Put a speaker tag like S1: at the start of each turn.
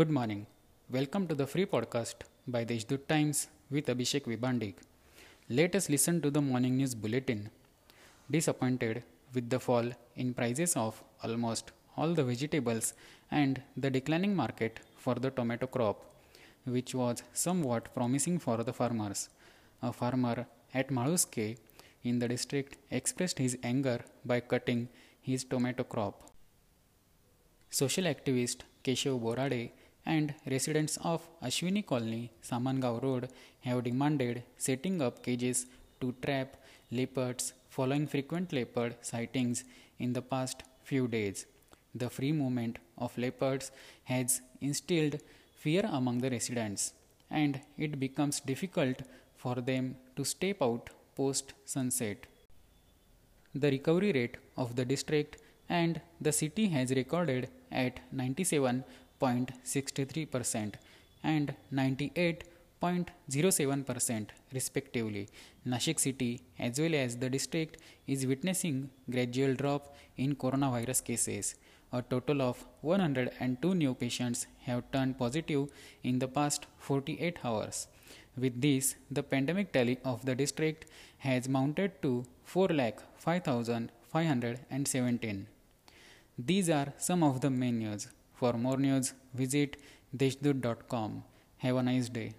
S1: Good morning. Welcome to the free podcast by Deshdoot Times with Abhishek Vibandik. Let us listen to the morning news bulletin. Disappointed with the fall in prices of almost all the vegetables and the declining market for the tomato crop, which was somewhat promising for the farmers. A farmer at Maluske in the district expressed his anger by cutting his tomato crop. Social activist Keshav Borade and residents of Ashwini Colony, Samangav Road have demanded setting up cages to trap leopards following frequent leopard sightings in the past few days. The free movement of leopards has instilled fear among the residents, and it becomes difficult for them to step out post sunset. The recovery rate of the district and the city has recorded at 97.63% and 98.07% respectively. Nashik city as well as the district is witnessing gradual drop in coronavirus cases. A total of 102 new patients have turned positive in the past 48 hours. With this, the pandemic tally of the district has mounted to 4,05,517. These are some of the main news. For more news, visit deshdoot.com. Have a nice day.